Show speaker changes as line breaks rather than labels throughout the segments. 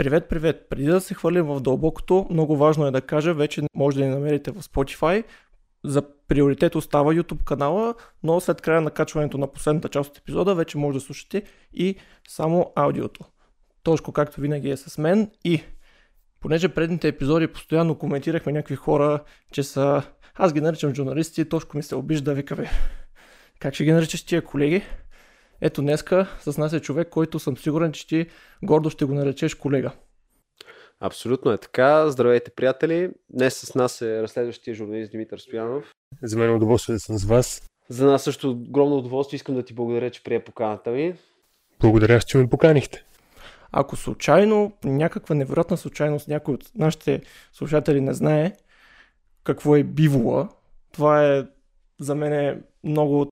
Привет, привет! Преди да се хвърлим в дълбокото, много важно е да кажа, вече може да ни намерите в Spotify. За приоритет остава YouTube канала, но след края на качването на последната част от епизода вече може да слушате и само аудиото. Точко както винаги е с мен и понеже предните епизоди постоянно коментирахме някакви хора, че са... Аз ги наричам журналисти, Тошко ми се обижда, вика ви. Как ще ги наричаш тия колеги? Ето днеска с нас е човек, който съм сигурен, че ти гордо ще го наречеш колега.
Абсолютно е така. Здравейте, приятели. Днес с нас е разследващия журналист Димитър Стоянов.
За мен е удоволствие да съм с вас.
За нас също огромно удоволствие. Искам да ти благодаря, че прие поканата ми.
Благодаря, че ме поканихте.
Ако случайно, някаква невероятна случайност, някой от нашите слушатели не знае какво е бивола, това е за мен е много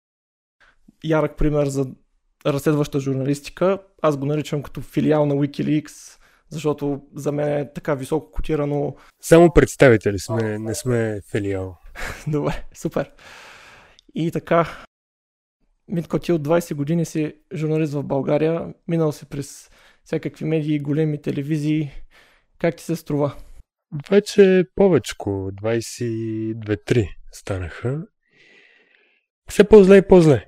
ярък пример за разследваща журналистика. Аз го наричам като филиал на Wikileaks, защото за мен е така високо котирано.
Само представители сме, не сме филиал.
Добре, супер. И така, Митко, ти от 20 години си журналист в България, минал си през всякакви медии, големи телевизии. Как ти се струва?
Вече повечко, 22-3 станаха. Все по-зле и по-зле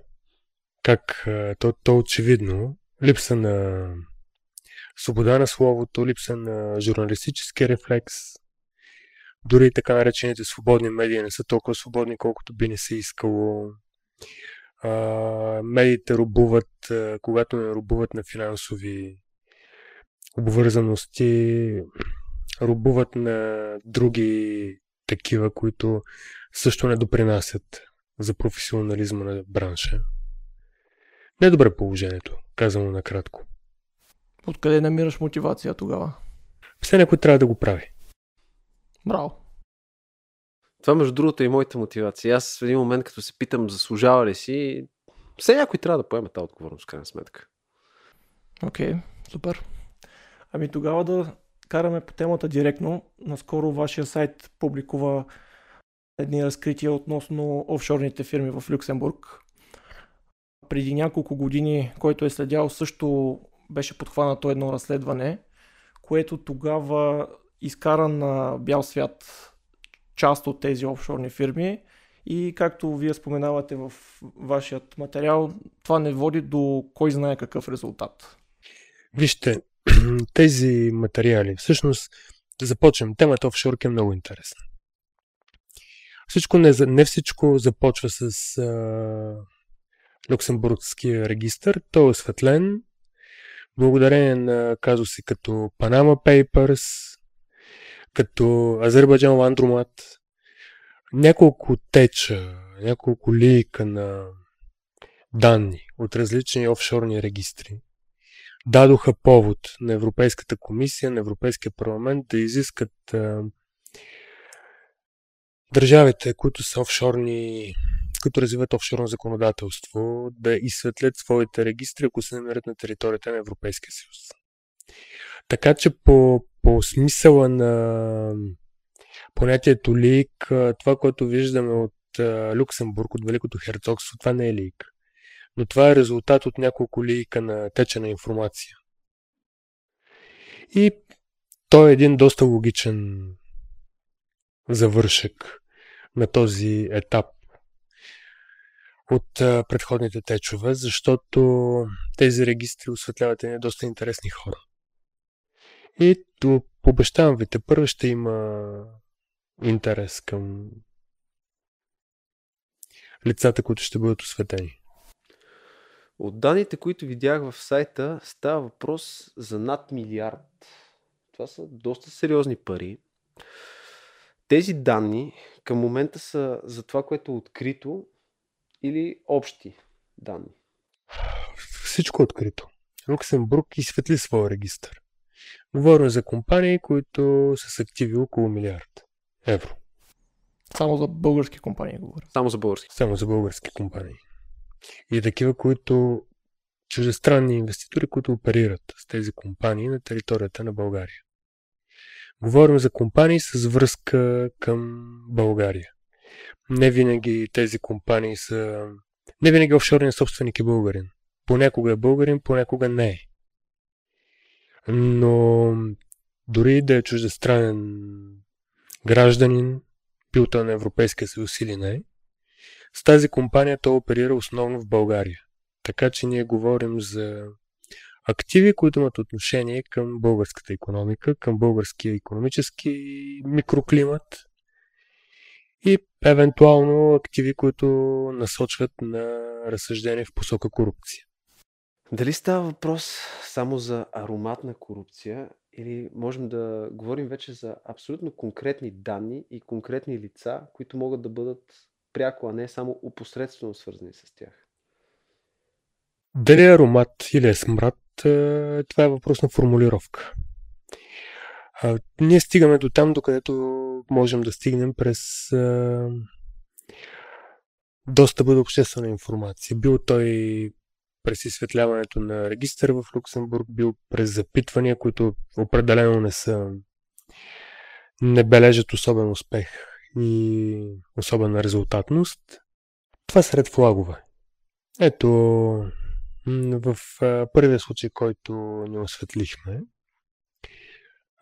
как то, то очевидно липса на свобода на словото, липса на журналистически рефлекс, дори така наречените свободни медии не са толкова свободни, колкото би не се искало. А, медиите рубуват, когато не рубуват на финансови обвързаности, рубуват на други такива, които също не допринасят за професионализма на бранша. Не е добре положението, казано накратко.
Откъде намираш мотивация тогава?
Все някой трябва да го прави.
Браво.
Това между другото е и моята мотивация. Аз в един момент, като се питам, заслужава ли си, все някой трябва да поеме тази отговорност, крайна сметка.
Окей, okay, супер. Ами тогава да караме по темата директно. Наскоро вашия сайт публикува едни разкрития относно офшорните фирми в Люксембург преди няколко години, който е следял, също беше подхванато едно разследване, което тогава изкара на бял свят част от тези офшорни фирми и както вие споменавате в вашият материал, това не води до кой знае какъв резултат.
Вижте, тези материали, всъщност да започнем, темата офшорки е много интересна. Всичко не, не всичко започва с а, Люксембургския регистр. Той е осветлен благодарение на казуси като Panama Papers, като Азербайджан Ландромат, няколко теча, няколко лийка на данни от различни офшорни регистри дадоха повод на Европейската комисия, на Европейския парламент да изискат а, държавите, които са офшорни които развиват офшорно законодателство, да изсветлят своите регистри, ако се намерят на територията на Европейския съюз. Така че по, по смисъла на понятието лик, това, което виждаме от Люксембург, от Великото херцогство, това не е лик. Но това е резултат от няколко лика на течена информация. И той е един доста логичен завършек на този етап от предходните течове, защото тези регистри осветляват едни доста интересни хора. И то, обещавам ви, те първо ще има интерес към лицата, които ще бъдат осветени.
От данните, които видях в сайта, става въпрос за над милиард. Това са доста сериозни пари. Тези данни към момента са за това, което е открито или общи данни?
Всичко е открито. Люксембург изсветли своя регистр. Говорим за компании, които са с активи около милиард евро.
Само за български компании говоря.
Само за български.
Само за български компании. И такива, които чужестранни инвеститори, които оперират с тези компании на територията на България. Говорим за компании с връзка към България не винаги тези компании са... Не винаги офшорният собственик е българин. Понякога е българин, понякога не е. Но дори да е чуждестранен гражданин, бил той на Европейския съюз или не, с тази компания той оперира основно в България. Така че ние говорим за активи, които имат отношение към българската економика, към българския економически микроклимат и евентуално активи, които насочват на разсъждение в посока корупция.
Дали става въпрос само за ароматна корупция или можем да говорим вече за абсолютно конкретни данни и конкретни лица, които могат да бъдат пряко, а не само опосредствено свързани с тях?
Дали е аромат или е смрад, е, това е въпрос на формулировка. Ние стигаме до там, докъдето можем да стигнем през а, достъпа до обществена информация. Бил той през изсветляването на регистър в Люксембург, бил през запитвания, които определено не са не бележат особен успех и особена резултатност. Това сред флагове. Ето, в първия случай, който ни осветлихме,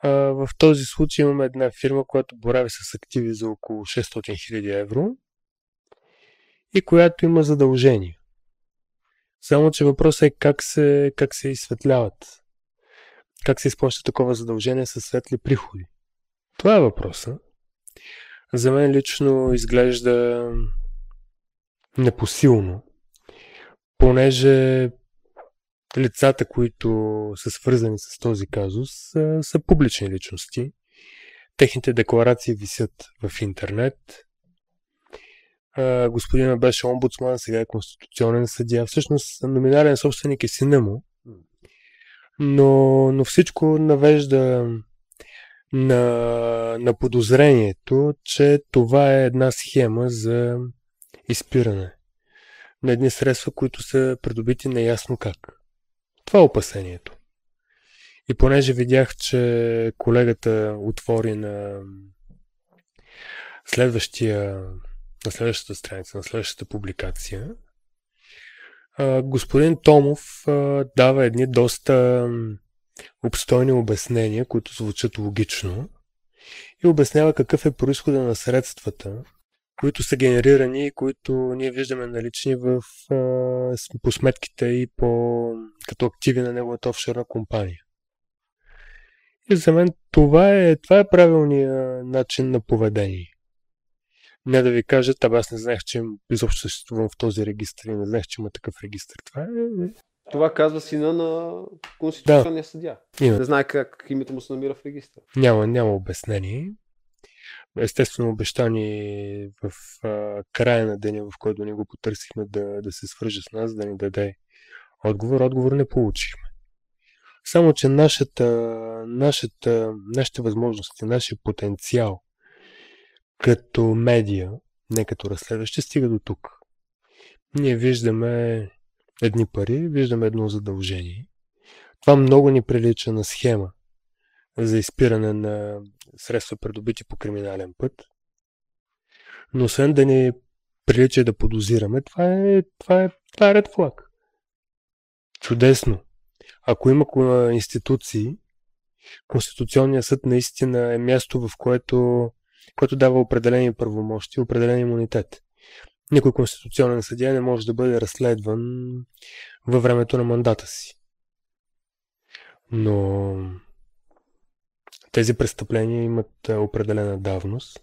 в този случай имаме една фирма, която борави с активи за около 600 000 евро и която има задължения. Само, че въпросът е как се, как се изсветляват. Как се изплаща такова задължение със светли приходи. Това е въпроса. За мен лично изглежда непосилно, понеже лицата, които са свързани с този казус, са, са публични личности. Техните декларации висят в интернет. Господина беше омбудсман, сега е конституционен съдия. Всъщност номинален собственик е сина му. Но, но всичко навежда на, на подозрението, че това е една схема за изпиране на едни средства, които са придобити неясно как. Това е опасението. И понеже видях, че колегата отвори на следващия, на следващата страница, на следващата публикация, господин Томов дава едни доста обстойни обяснения, които звучат логично и обяснява какъв е происхода на средствата, които са генерирани и които ние виждаме налични в, а, по сметките и по, като активи на неговата офшорна компания. И за мен това е, това е правилният начин на поведение. Не да ви кажа, таб аз не знаех, че изобщо съществувам в този регистр и не знаех, че има такъв регистр. Това е...
Това казва сина на конституционния да. съдя. Не знае как името му се намира в регистър.
Няма, няма обяснение естествено обещание в а, края на деня, в който ни го потърсихме да, да се свърже с нас, да ни даде отговор. Отговор не получихме. Само, че нашата, нашата, нашите възможности, нашия потенциал като медия, не като разследващи, стига до тук. Ние виждаме едни пари, виждаме едно задължение. Това много ни прилича на схема за изпиране на средства, придобити по криминален път. Но освен да ни прилича да подозираме, това е, това е, това е ред флаг. Чудесно. Ако има институции, Конституционният съд наистина е място, в което, което дава определени правомощи, определен имунитет. Никой конституционен съдия не може да бъде разследван във времето на мандата си. Но тези престъпления имат е, определена давност.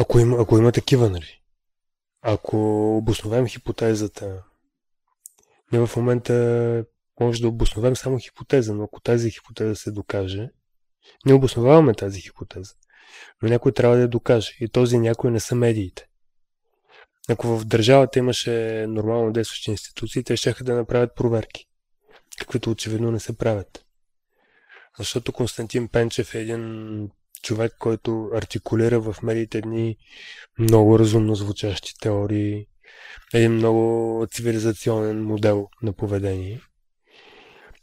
Ако има, ако има такива, нали? Ако обосновем хипотезата, ние в момента може да обосновем само хипотеза, но ако тази хипотеза се докаже, ние обосноваваме тази хипотеза, но някой трябва да я докаже и този някой не са медиите. Ако в държавата имаше нормално действащи институции, те ще да направят проверки, каквито очевидно не се правят. Защото Константин Пенчев е един човек, който артикулира в медиите едни много разумно звучащи теории, един много цивилизационен модел на поведение.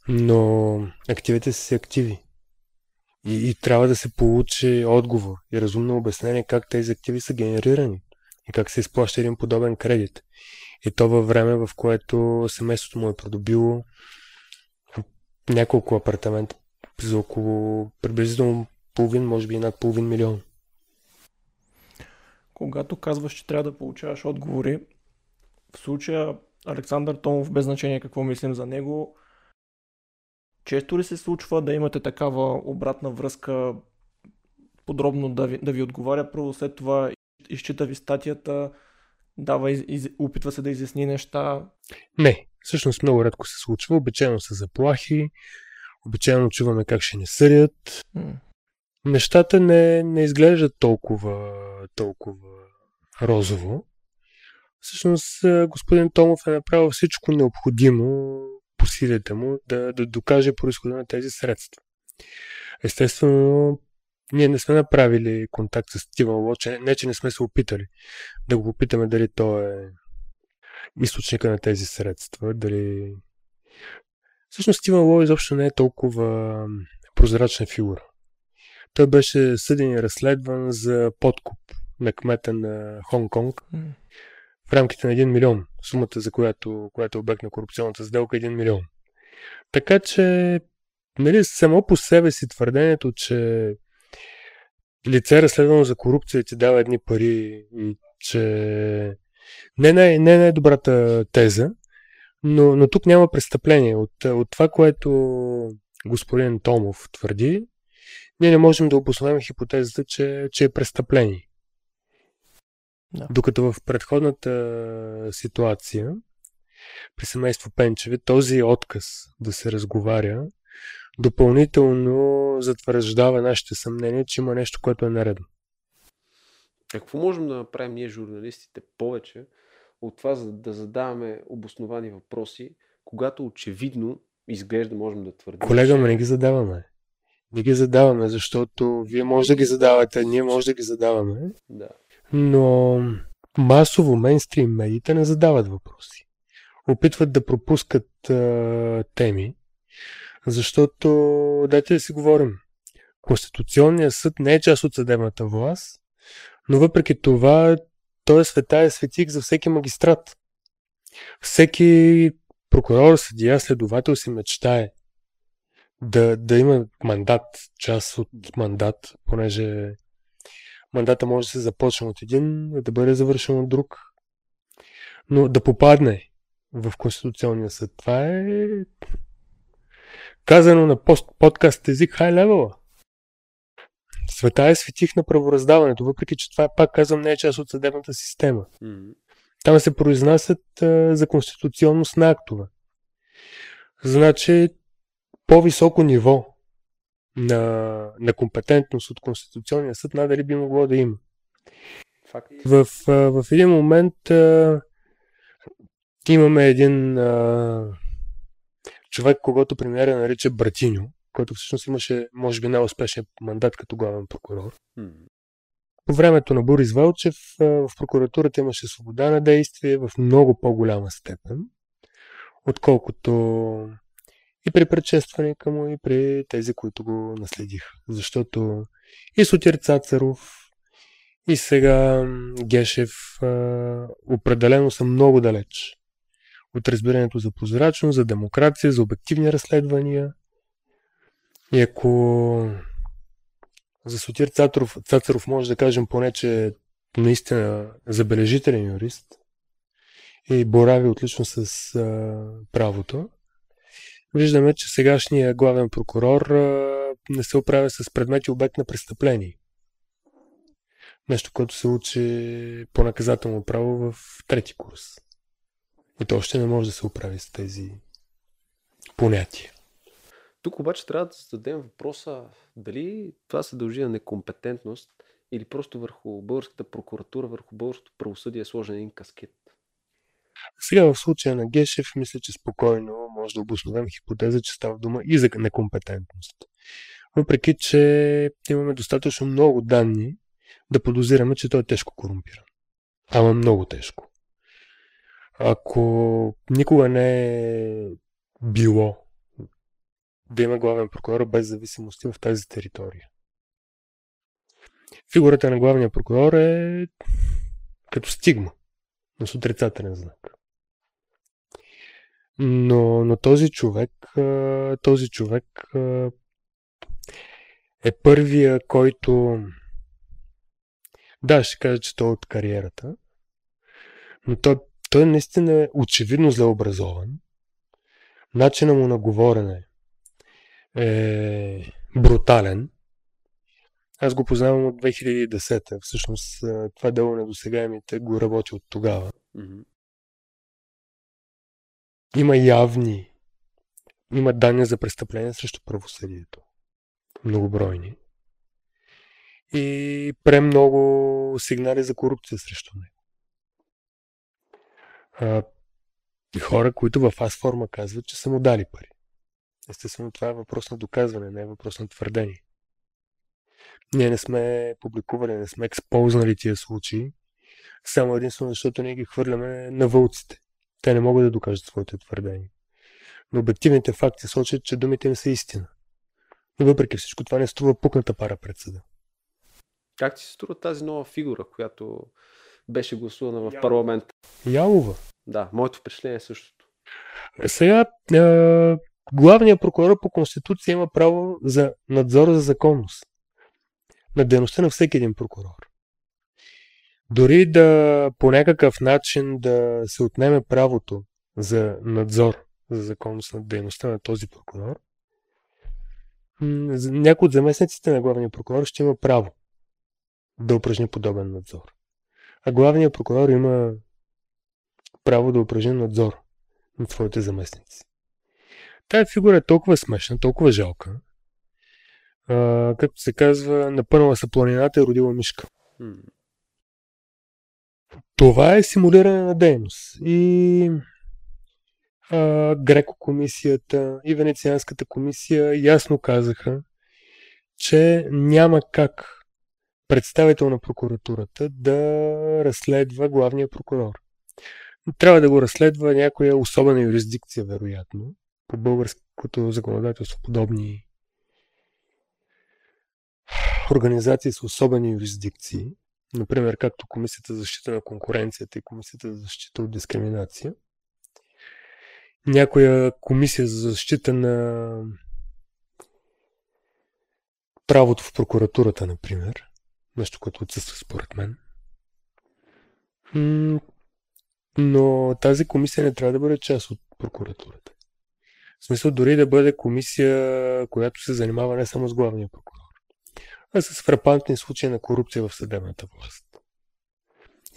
Но активите са си активи. И, и трябва да се получи отговор и разумно обяснение как тези активи са генерирани и как се изплаща един подобен кредит. И то във време, в което семейството му е придобило няколко апартамента за около приблизително половин, може би над половин милион.
Когато казваш, че трябва да получаваш отговори, в случая Александър Томов, без значение какво мислим за него, често ли се случва да имате такава обратна връзка, подробно да ви, да ви отговаря, първо след това изчита ви статията, дава, из, из, опитва се да изясни неща?
Не, всъщност много редко се случва. Обичайно са заплахи, обичайно чуваме как ще ни съдят. Mm. Нещата не, не изглеждат толкова, толкова розово. Всъщност господин Томов е направил всичко необходимо по силите му да, да докаже происхода на тези средства. Естествено, ние не сме направили контакт с Стивън Ло, че, не че не сме се опитали да го попитаме дали той е източника на тези средства, дали... Всъщност Стивън Ло изобщо не е толкова прозрачна фигура. Той беше съден и разследван за подкуп на кмета на Хонг-Конг в рамките на 1 милион. Сумата, за която, която е обект на корупционната сделка е 1 милион. Така че, нали, само по себе си твърдението, че лице разследвано за корупция ти дава едни пари че не, не, не е най-добрата теза, но, но тук няма престъпление. От, от това, което господин Томов твърди, ние не можем да обосновем хипотезата, че, че е престъпление. Да. Докато в предходната ситуация при семейство Пенчеви този отказ да се разговаря допълнително затвърждава нашите съмнения, че има нещо, което е наредно.
Какво можем да направим ние, журналистите, повече от това, за да задаваме обосновани въпроси, когато очевидно изглежда можем да твърдим.
Колега, че... не ги задаваме. Не ги задаваме, защото вие може да ги задавате, ние може да ги задаваме.
Да.
Но масово мейнстрим медиите не задават въпроси. Опитват да пропускат а, теми, защото, дайте да си говорим, Конституционният съд не е част от съдебната власт, но въпреки това той е света и светик за всеки магистрат. Всеки прокурор, съдия, следовател си мечтае да, да има мандат, част от мандат, понеже мандата може да се започне от един, да бъде завършен от друг. Но да попадне в Конституционния съд, това е казано на пост, подкаст език хай левела. Света е светих на правораздаването, въпреки че това, пак казвам, не е част от съдебната система. Mm-hmm. Там се произнасят а, за конституционност на актове. Значи, по-високо ниво на, на компетентност от Конституционния съд надали би могло да има. Факт. В, а, в един момент а, имаме един а, човек, когато премиера нарича Братиньо, който всъщност имаше, може би, най-успешен мандат като главен прокурор. Mm. По времето на Борис Вълчев в прокуратурата имаше свобода на действие в много по-голяма степен, отколкото и при предшественика му, и при тези, които го наследиха. Защото и Сотир Цацаров, и сега Гешев определено са много далеч от разбирането за прозрачност, за демокрация, за обективни разследвания. И ако за Сотир Цацаров, Цацаров може да кажем поне, че е наистина забележителен юрист и борави отлично с а, правото, виждаме, че сегашният главен прокурор а, не се оправя с предмети обект на престъпление. Нещо, което се учи по наказателно право в трети курс. И то още не може да се оправи с тези понятия.
Тук обаче трябва да зададем въпроса дали това се дължи на некомпетентност или просто върху българската прокуратура, върху българското правосъдие е сложен един каскет.
Сега в случая на Гешев мисля, че спокойно може да обосновем хипотеза, че става дума и за некомпетентност. Въпреки, че имаме достатъчно много данни да подозираме, че той е тежко корумпиран. Ама много тежко. Ако никога не е било да има главен прокурор без зависимости в тази територия. Фигурата на главния прокурор е като стигма, но с отрицателен знак. Но, но този човек, този човек е първия, който да, ще кажа, че той е от кариерата, но той, той наистина е очевидно зле образован. Начинът му на говорене е брутален. Аз го познавам от 2010-та. Всъщност това дело на досегаемите го работи от тогава. Има явни, има данни за престъпления срещу правосъдието. Многобройни. И премного сигнали за корупция срещу него. А, хора, които в аз форма казват, че са му дали пари. Естествено, това е въпрос на доказване, не е въпрос на твърдение. Ние не сме публикували, не сме експознали тия случаи, само единствено защото ние ги хвърляме на вълците. Те не могат да докажат своите твърдения. Но обективните факти сочат, че думите им са истина. Но въпреки всичко това не струва пукната пара пред съда.
Как ти се струва тази нова фигура, която беше гласувана в
Ялова.
парламент?
Ялова.
Да, моето впечатление е същото.
Сега, е, главният прокурор по Конституция има право за надзор за законност на дейността на всеки един прокурор. Дори да по някакъв начин да се отнеме правото за надзор за законност на дейността на този прокурор, някой от заместниците на главния прокурор ще има право да упражни подобен надзор. А главният прокурор има право да упражни надзор над своите заместници. Тая фигура е толкова смешна, толкова жалка, а, като се казва, напънала са планината и родила мишка. Това е симулиране на дейност. И а, Греко комисията и Венецианската комисия ясно казаха, че няма как представител на прокуратурата да разследва главния прокурор. Трябва да го разследва някоя особена юрисдикция, вероятно. По българското законодателство подобни организации с особени юрисдикции, например, както Комисията за защита на конкуренцията и Комисията за защита от дискриминация. Някоя комисия за защита на правото в прокуратурата, например. Нещо, което отсъства според мен. Но тази комисия не трябва да бъде част от прокуратурата. В смисъл дори да бъде комисия, която се занимава не само с главния прокурор, а с фрапантни случаи на корупция в съдебната власт.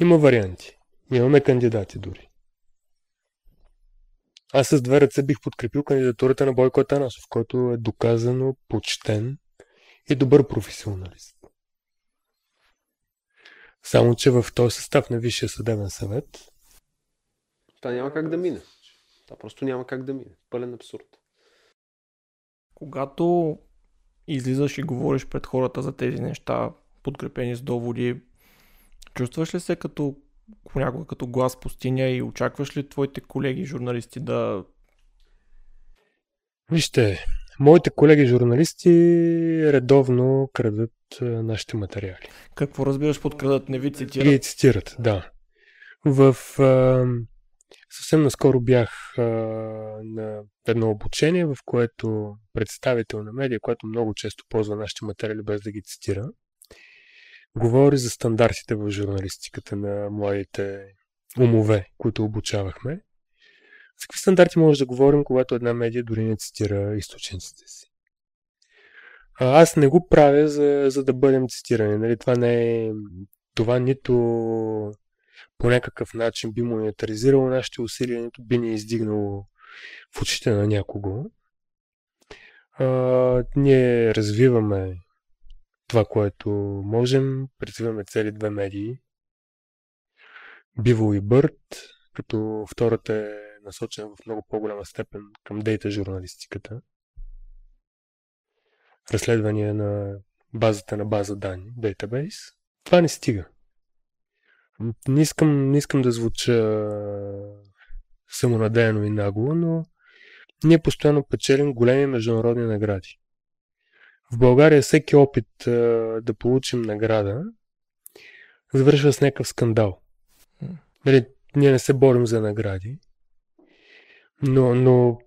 Има варианти. Имаме кандидати дори. Аз с две ръце бих подкрепил кандидатурата на Бойко Атанасов, който е доказано почтен и добър професионалист. Само, че в този състав на Висшия съдебен съвет
Това няма как да мине. Това просто няма как да мине. Пълен абсурд.
Когато излизаш и говориш пред хората за тези неща, подкрепени с доводи, чувстваш ли се като понякога като глас пустиня и очакваш ли твоите колеги журналисти да
Вижте, моите колеги журналисти редовно крадат а, нашите материали.
какво разбираш под крадат не ви цитират?
ги цитират, да. В а, съвсем наскоро бях а, на едно обучение, в което представител на медия, която много често ползва нашите материали без да ги цитира, говори за стандартите в журналистиката на младите умове, които обучавахме. За какви стандарти може да говорим, когато една медия дори не цитира източниците си? А, аз не го правя, за, за да бъдем цитирани. Нали? Това не е. Това нито по някакъв начин би монетаризирало нашите усилия, нито би ни издигнало в очите на някого. А, ние развиваме това, което можем. Развиваме цели две медии. Биво и Бърт, като втората е насочена в много по-голяма степен към дейта журналистиката. Разследвания на базата на база данни, дейтабейс. Това не стига. Не искам, не искам да звуча самонадеяно и нагло, но ние постоянно печелим големи международни награди. В България всеки опит а, да получим награда завършва с някакъв скандал. Нали, ние не се борим за награди, но, но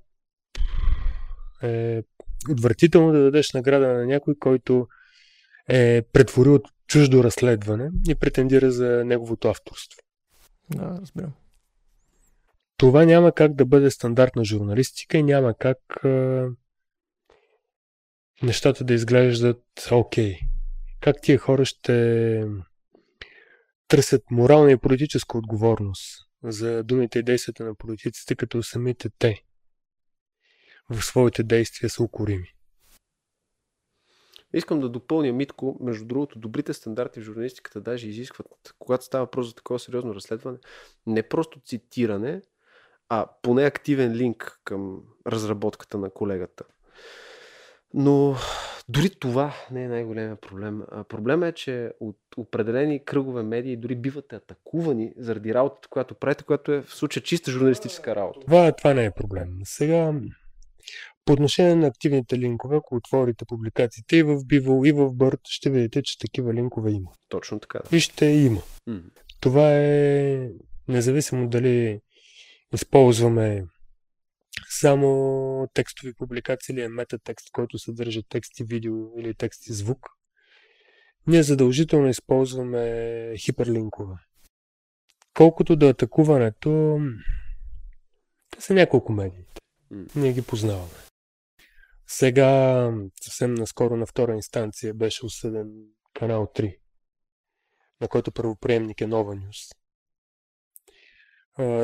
е отвратително да дадеш награда на някой, който е претворил чуждо разследване и претендира за неговото авторство.
Да, разбирам.
Това няма как да бъде стандартна журналистика и няма как а, нещата да изглеждат окей. Okay. Как тия хора ще търсят морална и политическа отговорност за думите и действията на политиците, като самите те в своите действия са укорими.
Искам да допълня Митко, между другото, добрите стандарти в журналистиката даже изискват, когато става въпрос за такова сериозно разследване, не просто цитиране, а поне активен линк към разработката на колегата. Но дори това не е най-големия проблем. Проблема е, че от определени кръгове медии дори бивате атакувани заради работата, която правите, която е в случая чиста журналистическа работа.
Това, това не е проблем. Сега, по отношение на активните линкове, ако отворите публикациите и в Bivo, и в Bird, ще видите, че такива линкове има.
Точно така.
И ще има. Mm. Това е независимо дали използваме само текстови публикации или е метатекст, който съдържа текст и видео или текст и звук. Ние задължително използваме хиперлинкове. Колкото до атакуването, те са няколко медии. Ние ги познаваме. Сега, съвсем наскоро на втора инстанция беше осъден канал 3, на който първоприемник е Нова Нюс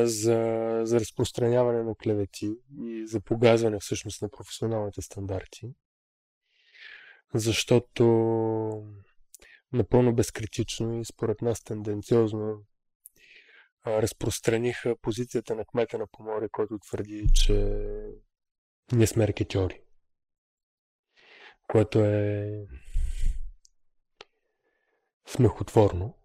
за, за разпространяване на клевети и за погазване всъщност на професионалните стандарти. Защото напълно безкритично и според нас тенденциозно разпространиха позицията на кмета на Поморие, който твърди, че ние сме рекетьори. Което е смехотворно.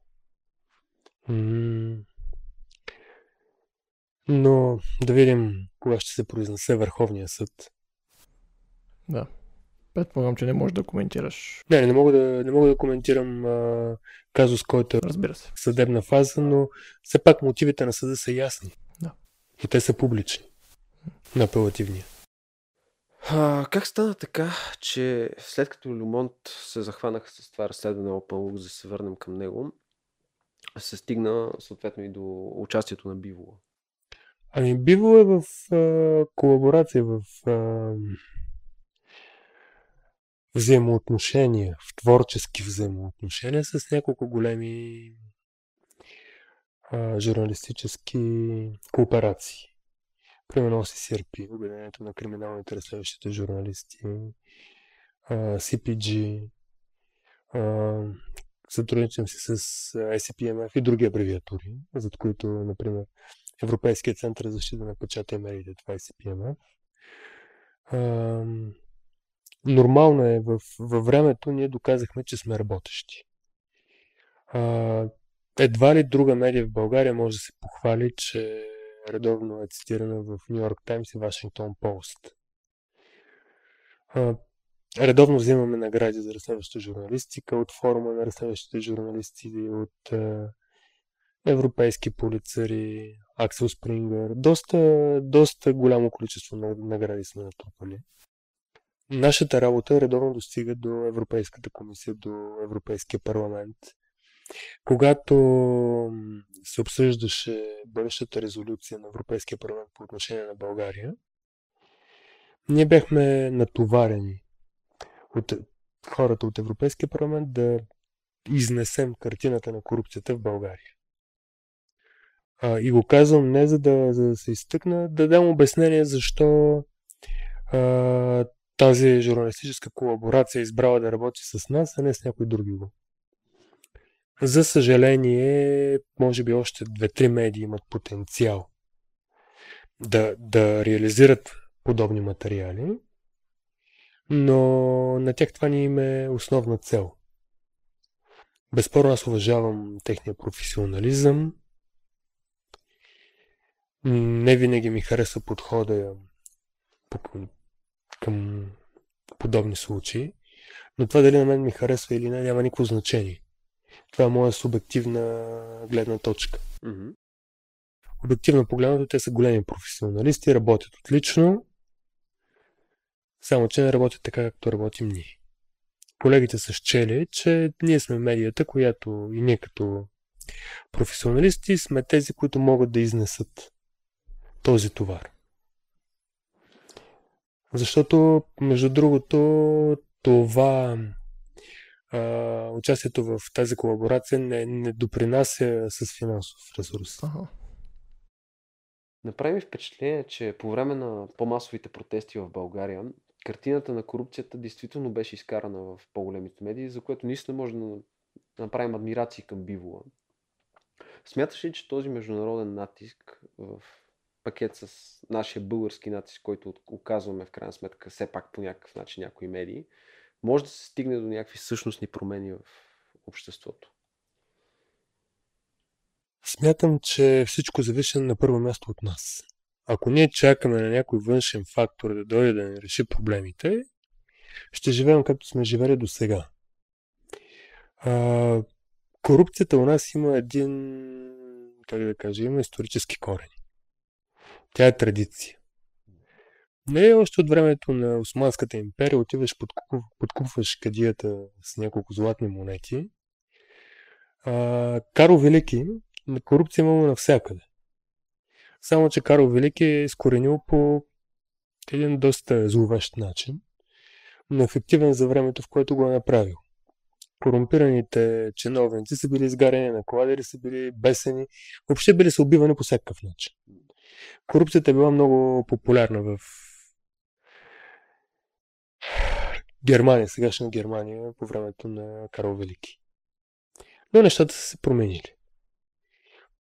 Но да видим кога ще се произнесе Върховния съд.
Да. Предполагам, че не можеш да коментираш.
Не, не мога да, не мога да коментирам а, казус, който е
Разбира се.
съдебна фаза, но все пак мотивите на съда са ясни.
Да.
И те са публични. На апелативния.
А, как стана така, че след като Люмонт се захванаха с това разследване Open за да се върнем към него, се стигна съответно и до участието на Бивола?
Ами, Биво е в а, колаборация, в а, взаимоотношения, в творчески взаимоотношения с няколко големи а, журналистически кооперации. Примерно CCRP, Обединението на криминалните разследващите журналисти, CPG, сътрудничам си с ICPMF и други абревиатури, за които, например, Европейския център за защита на печата и медиите, това е CPMF. А, нормално е, в, във времето ние доказахме, че сме работещи. А, едва ли друга медия в България може да се похвали, че редовно е цитирана в Нью Йорк Таймс и Вашингтон Пост. Редовно взимаме награди за разследваща журналистика от форума на разследващите журналисти, от европейски полицари, Аксел Спрингър. Доста, доста голямо количество награди сме натрупали. Нашата работа редовно достига до Европейската комисия, до Европейския парламент. Когато се обсъждаше бъдещата резолюция на Европейския парламент по отношение на България, ние бяхме натоварени от хората от Европейския парламент да изнесем картината на корупцията в България. А, и го казвам не за да, за да се изтъкна, да дам обяснение защо а, тази журналистическа колаборация е избрала да работи с нас, а не с някой други го. За съжаление, може би още две-три медии имат потенциал да, да реализират подобни материали, но на тях това ни им е основна цел. Безспорно аз уважавам техния професионализъм, не винаги ми харесва подхода към подобни случаи, но това дали на мен ми харесва или не, няма никакво значение. Това е моя субективна гледна точка. Mm-hmm. Обективно погледнато, те са големи професионалисти, работят отлично, Само, че не работят така, както работим ние. Колегите са счели, че ние сме медията, която и ние като професионалисти сме тези, които могат да изнесат този товар. Защото, между другото, това а, участието в тази колаборация не, не допринася с финансов ресурс.
Ага.
Направи ми впечатление, че по време на по-масовите протести в България, картината на корупцията действително беше изкарана в по-големите медии, за което наистина може да направим адмирации към бивола. Смяташ ли, че този международен натиск в пакет с нашия български натиск, който оказваме в крайна сметка все пак по някакъв начин някои медии, може да се стигне до някакви същностни промени в обществото?
Смятам, че всичко зависи на първо място от нас. Ако ние чакаме на някой външен фактор да дойде да ни реши проблемите, ще живеем както сме живели до сега. Корупцията у нас има един, как да кажа, има исторически корени. Тя е традиция. Не още от времето на Османската империя, отиваш, подкуп, подкупваш кадията с няколко златни монети. А, Карл Велики корупция имало навсякъде. Само, че Карл Велики е изкоренил по един доста зловещ начин, но ефективен за времето, в което го е направил. Корумпираните чиновници са били изгарени на кладери, са били бесени, въобще били са убивани по всякакъв начин. Корупцията е била много популярна в Германия, сегашна Германия, по времето на Карл Велики. Но нещата са се променили.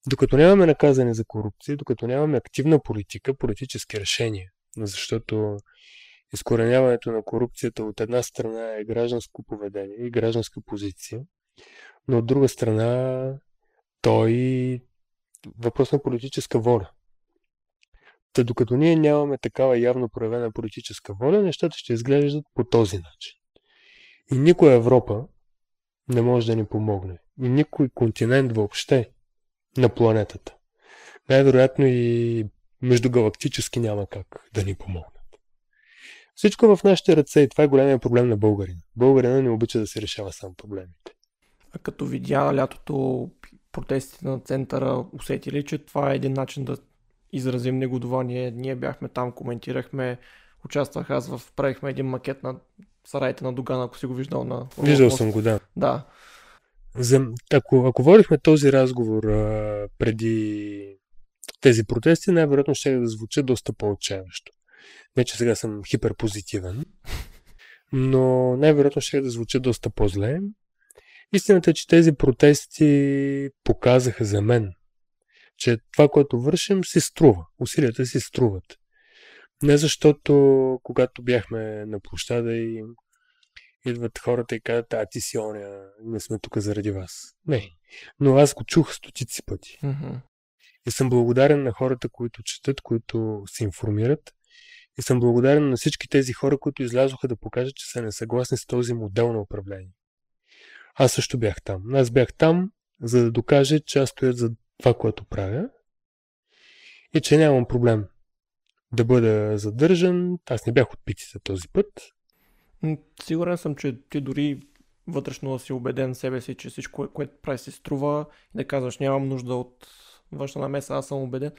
Докато нямаме наказане за корупция, докато нямаме активна политика, политически решения, защото изкореняването на корупцията от една страна е гражданско поведение и гражданска позиция, но от друга страна той въпрос на политическа воля. Та докато ние нямаме такава явно проявена политическа воля, нещата ще изглеждат по този начин. И никоя Европа не може да ни помогне. И никой континент въобще на планетата. Най-вероятно и междугалактически няма как да ни помогнат. Всичко в нашите ръце и това е големия проблем на българина. Българина не обича да се решава сам проблемите.
А като видя лятото протестите на центъра, усети ли, че това е един начин да изразим негодование? Ние бяхме там, коментирахме, участвах аз в, правихме един макет на сараите на Доган, ако си го виждал на...
Виждал съм го, да.
Да.
За, ако, ако водихме този разговор а, преди тези протести, най-вероятно ще да звуча доста по-отчаяващо. Не, че сега съм хиперпозитивен, но най-вероятно ще да звуча доста по-зле. Истината е, че тези протести показаха за мен, че това, което вършим, си струва. Усилията си струват. Не защото, когато бяхме на площада и идват хората и казват, а ти си оня, не сме тук заради вас. Не. Но аз го чух стотици пъти.
Mm-hmm.
И съм благодарен на хората, които четат, които се информират. И съм благодарен на всички тези хора, които излязоха да покажат, че са несъгласни с този модел на управление. Аз също бях там. Аз бях там, за да докажа, че аз стоя за това, което правя и че нямам проблем да бъда задържан. Аз не бях от пиците този път.
Сигурен съм, че ти дори вътрешно да си убеден себе си, че всичко, което прави си струва и да казваш нямам нужда от външна намеса, аз съм убеден.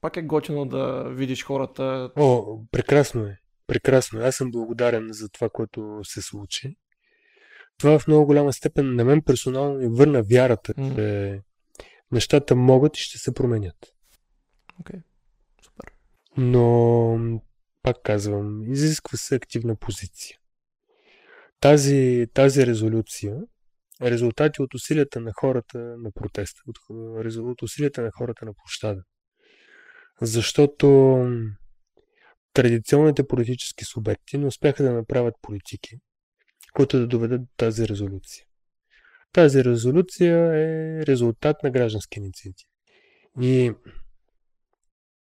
Пак е готино да видиш хората.
О, прекрасно е. Прекрасно. Аз съм благодарен за това, което се случи. Това в много голяма степен на мен персонално ми върна вярата, mm. че нещата могат и ще се променят.
Окей. Okay. Супер.
Но, пак казвам, изисква се активна позиция. Тази, тази резолюция е резултати от усилията на хората на протеста, от, от усилията на хората на площада. Защото традиционните политически субекти не успяха да направят политики, които да доведат до тази резолюция. Тази резолюция е резултат на граждански инициативи. И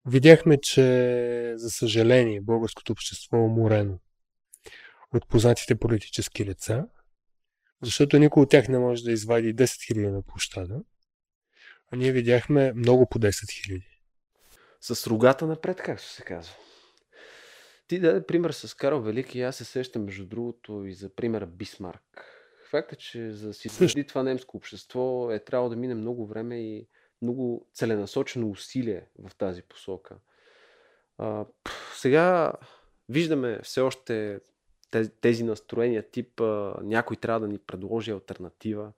видяхме, че за съжаление българското общество е уморено от познатите политически лица, защото никой от тях не може да извади 10 000 на площада, а ние видяхме много по 10 000.
С рогата напред, както се казва. Ти даде пример с Карл Велики, аз се сещам между другото и за примера Бисмарк. Факта, че за да си изгради това немско общество е трябвало да мине много време и много целенасочено усилие в тази посока. А, сега виждаме все още тези, тези настроения тип а, някой трябва да ни предложи альтернатива.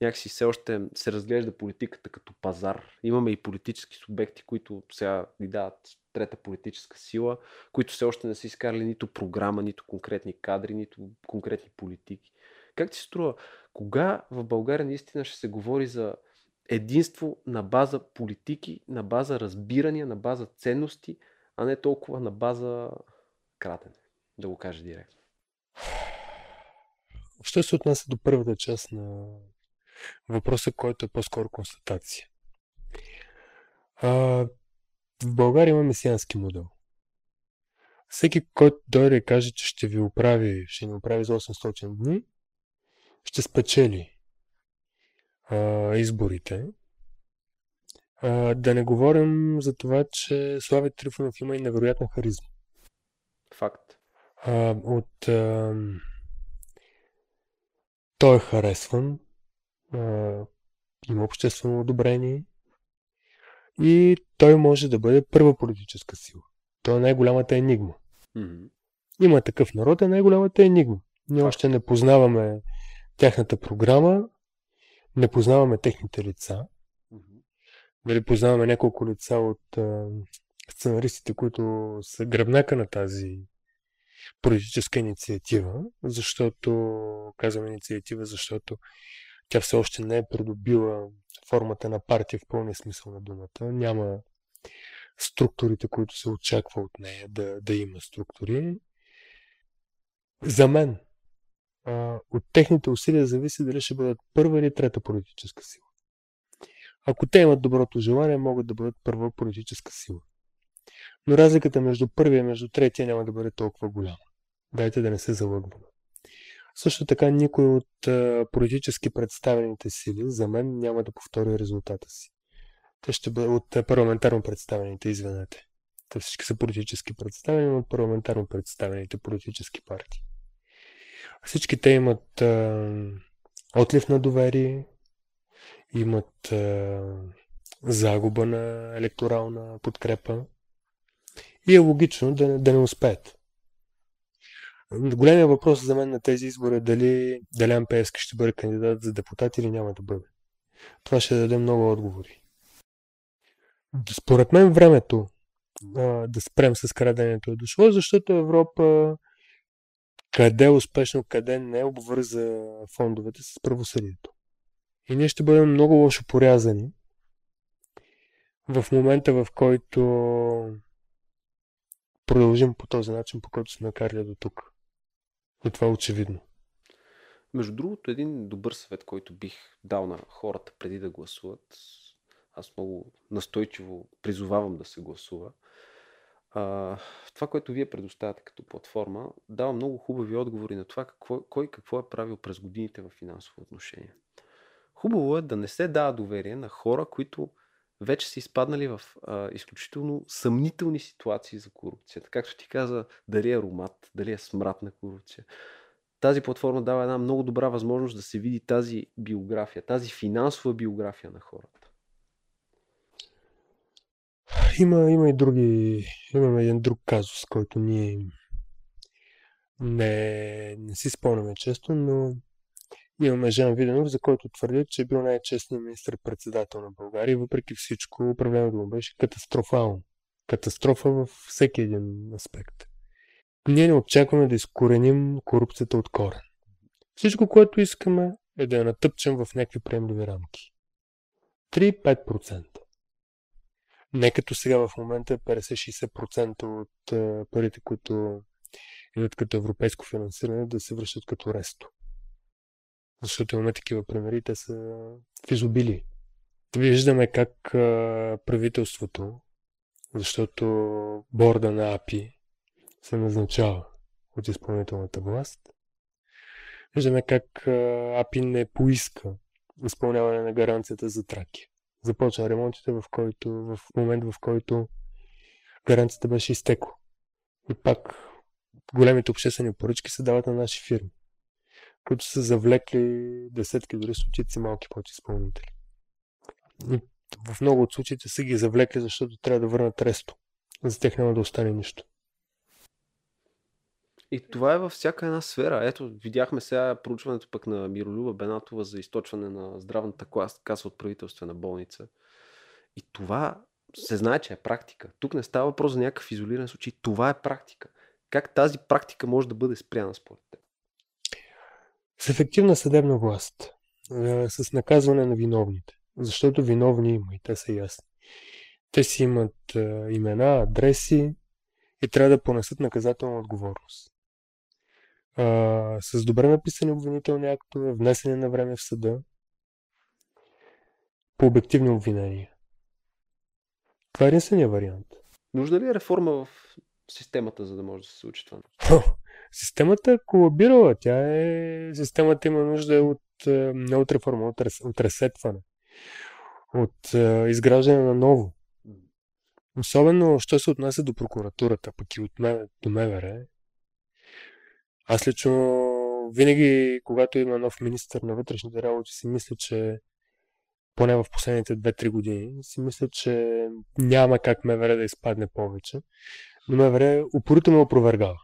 Някакси все още се разглежда политиката като пазар. Имаме и политически субекти, които сега ни дават трета политическа сила, които все още не са изкарали нито програма, нито конкретни кадри, нито конкретни политики. Как ти струва? Кога в България наистина ще се говори за единство на база политики, на база разбирания, на база ценности, а не толкова на база кратене, да го кажа директно.
Що се отнася до първата част на въпроса, който е по-скоро констатация. А, в България има месиански модел. Всеки, който дойде и каже, че ще ви оправи, ще ни оправи за 800 дни, ще спечели а, изборите. А, да не говорим за това, че Слави Трифонов има и невероятна харизма.
Факт.
А, от... А, той е харесван, а, има обществено одобрение и той може да бъде първа политическа сила. Той е най-голямата енигма.
Mm-hmm.
Има такъв народ, е най-голямата енигма. Ние още не познаваме тяхната програма, не познаваме техните лица. Дали познаваме няколко лица от а, сценаристите, които са гръбнака на тази политическа инициатива, защото, казвам инициатива, защото тя все още не е придобила формата на партия в пълния смисъл на думата. Няма структурите, които се очаква от нея да, да има структури. За мен, а, от техните усилия зависи дали ще бъдат първа или трета политическа сила. Ако те имат доброто желание, могат да бъдат първа политическа сила. Но разликата между първия и между третия няма да бъде толкова голяма. Дайте да не се залъгваме. Също така никой от а, политически представените сили за мен няма да повтори резултата си. Те ще бъдат от парламентарно представените, извинете. Те всички са политически представени, но от парламентарно представените политически партии. Всички те имат а, отлив на доверие, имат а, загуба на електорална подкрепа и е логично да, да не успеят. Големия въпрос за мен на тези избори е дали Делян Пеевски ще бъде кандидат за депутат или няма да бъде. Това ще даде много отговори. Според мен времето а, да спрем с краденето е дошло, защото Европа къде е успешно, къде не обвърза фондовете с правосъдието. И ние ще бъдем много лошо порязани в момента, в който продължим по този начин, по който сме карали до тук. И това е очевидно.
Между другото, един добър съвет, който бих дал на хората преди да гласуват, аз много настойчиво призовавам да се гласува. А, това, което вие предоставяте като платформа, дава много хубави отговори на това какво, кой какво е правил през годините в финансово отношение. Хубаво е да не се дава доверие на хора, които вече са изпаднали в а, изключително съмнителни ситуации за корупцията. Както ти каза, дали е аромат, дали е смрат на корупция. Тази платформа дава една много добра възможност да се види тази биография, тази финансова биография на хората.
Има, има и други. Имаме един друг казус, който ние не, не си спомняме често, но Имаме Жан Виденов, за който твърдят, че е бил най-честният министр-председател на България. Въпреки всичко, управлението му беше катастрофално. Катастрофа във всеки един аспект. Ние не очакваме да изкореним корупцията от корен. Всичко, което искаме е да я натъпчем в някакви приемливи рамки. 3-5%. Не като сега в момента 50-60% от парите, които идват като европейско финансиране, да се връщат като ресто. Защото имаме такива примери, те са в изобили. Виждаме как правителството, защото борда на АПИ се назначава от изпълнителната власт, виждаме как АПИ не поиска изпълняване на гаранцията за Тракия. Започна ремонтите в, който, в момент, в който гаранцията беше изтекла. И пак големите обществени поръчки се дават на наши фирми, които са завлекли десетки, дори стотици малки подизпълнители. И в много от случаите са ги завлекли, защото трябва да върнат ресто. За тях няма да остане нищо.
И това е във всяка една сфера. Ето, видяхме сега проучването пък на Миролюба Бенатова за източване на здравната каса от правителствена болница. И това се знае, че е практика. Тук не става въпрос за някакъв изолиран случай. Това е практика. Как тази практика може да бъде спряна според теб?
С ефективна съдебна власт. С наказване на виновните. Защото виновни има и те са ясни. Те си имат имена, адреси и трябва да понесат наказателна отговорност а, с добре написани обвинителни актове, внесени на време в съда, по обективни обвинения. Това е единствения вариант.
Нужда ли е реформа в системата, за да може да се случи това?
Системата е колабирала. Тя е... Системата има нужда от, не от реформа, от, рес... от ресетване. От е, изграждане на ново. Особено, що се отнася до прокуратурата, пък и от до МВР, аз лично винаги, когато има нов министр на вътрешните работи, си мисля, че поне в последните 2-3 години, си мисля, че няма как МВР да изпадне повече. Но МВР упорито ме опровергава.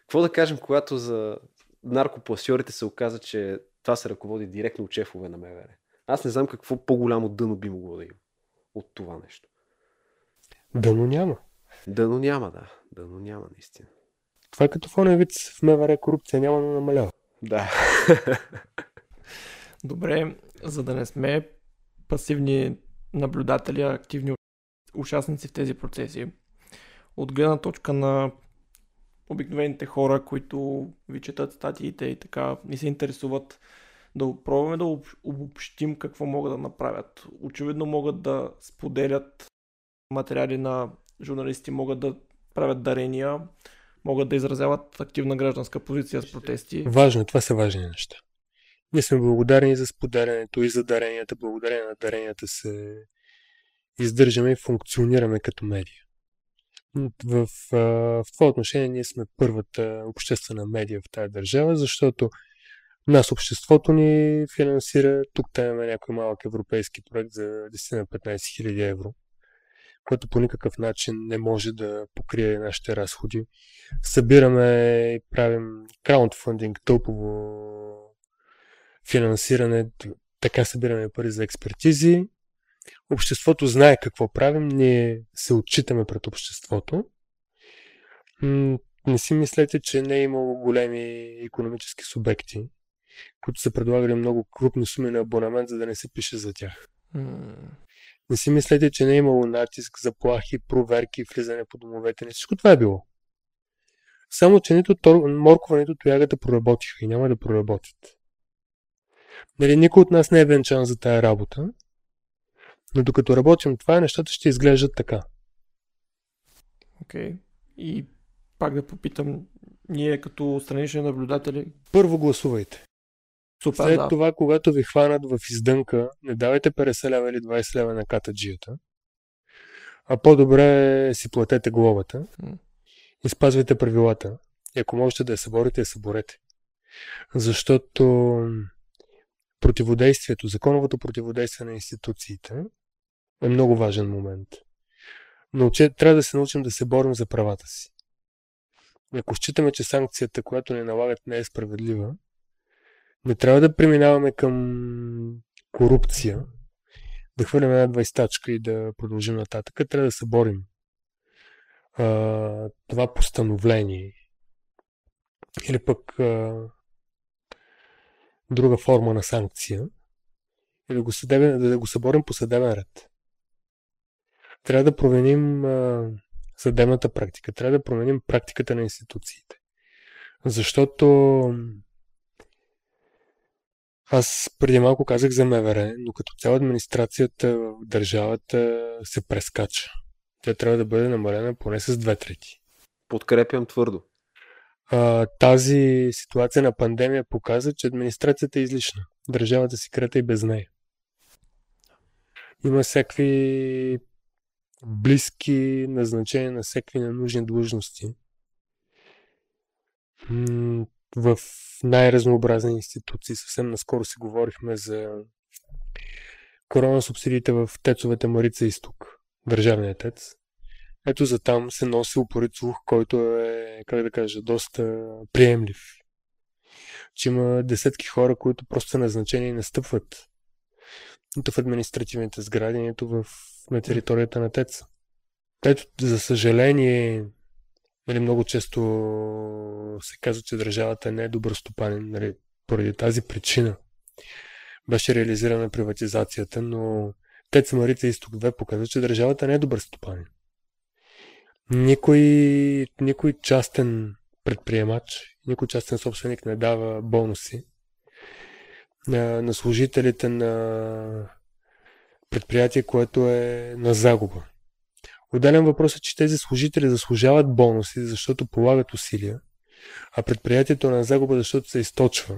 Какво да кажем, когато за наркопласиорите се оказа, че това се ръководи директно от шефове на МВР? Аз не знам какво по-голямо дъно би могло да има от това нещо.
Дъно няма.
Дъно няма, да. Дъно няма, наистина.
Това е като в вид в МВР корупция няма да намалява.
Да.
Добре, за да не сме пасивни наблюдатели, а активни участници в тези процеси, от гледна точка на обикновените хора, които ви четат статиите и така не се интересуват, да пробваме да обобщим какво могат да направят. Очевидно могат да споделят материали на журналисти, могат да правят дарения, могат да изразяват активна гражданска позиция с протести.
Важно, това са важни неща. Ние сме благодарени за споделянето и за даренията. Благодарение на даренията се издържаме и функционираме като медия. В, в, в това отношение ние сме първата обществена медия в тази държава, защото нас обществото ни финансира. Тук имаме някой малък европейски проект за 10-15 хиляди евро което по никакъв начин не може да покрие нашите разходи. Събираме и правим краудфандинг, тълпово финансиране, така събираме пари за експертизи. Обществото знае какво правим, ние се отчитаме пред обществото. Не си мислете, че не е имало големи економически субекти, които са предлагали много крупни суми на абонамент, за да не се пише за тях. Не си мислете, че не е имало натиск, заплахи, проверки, влизане по домовете. Не всичко това е било. Само, че нито моркова, нито тоягата проработиха и няма да проработят. Нали, никой от нас не е венчан за тая работа, но докато работим това, нещата ще изглеждат така.
Окей. Okay. И пак да попитам, ние като странични наблюдатели...
Първо гласувайте.
Супер,
След
да.
това, когато ви хванат в издънка, не давайте 50 лева или 20 лева на катаджията, а по-добре си платете глобата и спазвайте правилата. И ако можете да я съборите, я съборете. Защото противодействието, законовото противодействие на институциите е много важен момент. Но трябва да се научим да се борим за правата си. Ако считаме, че санкцията, която ни налагат, не е справедлива, не трябва да преминаваме към корупция, да хвърлим една двайстачка и да продължим нататък. Трябва да се борим а, това постановление или пък а, друга форма на санкция и да го, съдебен, да го съборим по съдебен ред. Трябва да променим съдебната практика. Трябва да променим практиката на институциите. Защото аз преди малко казах за МВР, но като цяло администрацията в държавата се прескача. Тя трябва да бъде намалена поне с две трети.
Подкрепям твърдо.
А, тази ситуация на пандемия показва, че администрацията е излишна. Държавата си крета и без нея. Има всякакви близки назначения на всякакви ненужни длъжности, в най-разнообразни институции. Съвсем наскоро си говорихме за корона субсидиите в тецовете Марица Изток, държавния тец. Ето за там се носи упорит слух, който е, как да кажа, доста приемлив. Че има десетки хора, които просто са назначени и настъпват нито в административните сгради, нито в, на територията на ТЕЦ. Ето, за съжаление, нали, много често се казва, че държавата не е добър стопанин, нали, поради тази причина беше реализирана приватизацията, но ТЕЦ Марица Изток 2 показва, че държавата не е добър стопанин. Никой, никой частен предприемач, никой частен собственик не дава бонуси на, на служителите на предприятие, което е на загуба. Отделен въпрос е, че тези служители заслужават бонуси, защото полагат усилия, а предприятието е на загуба, защото се източва.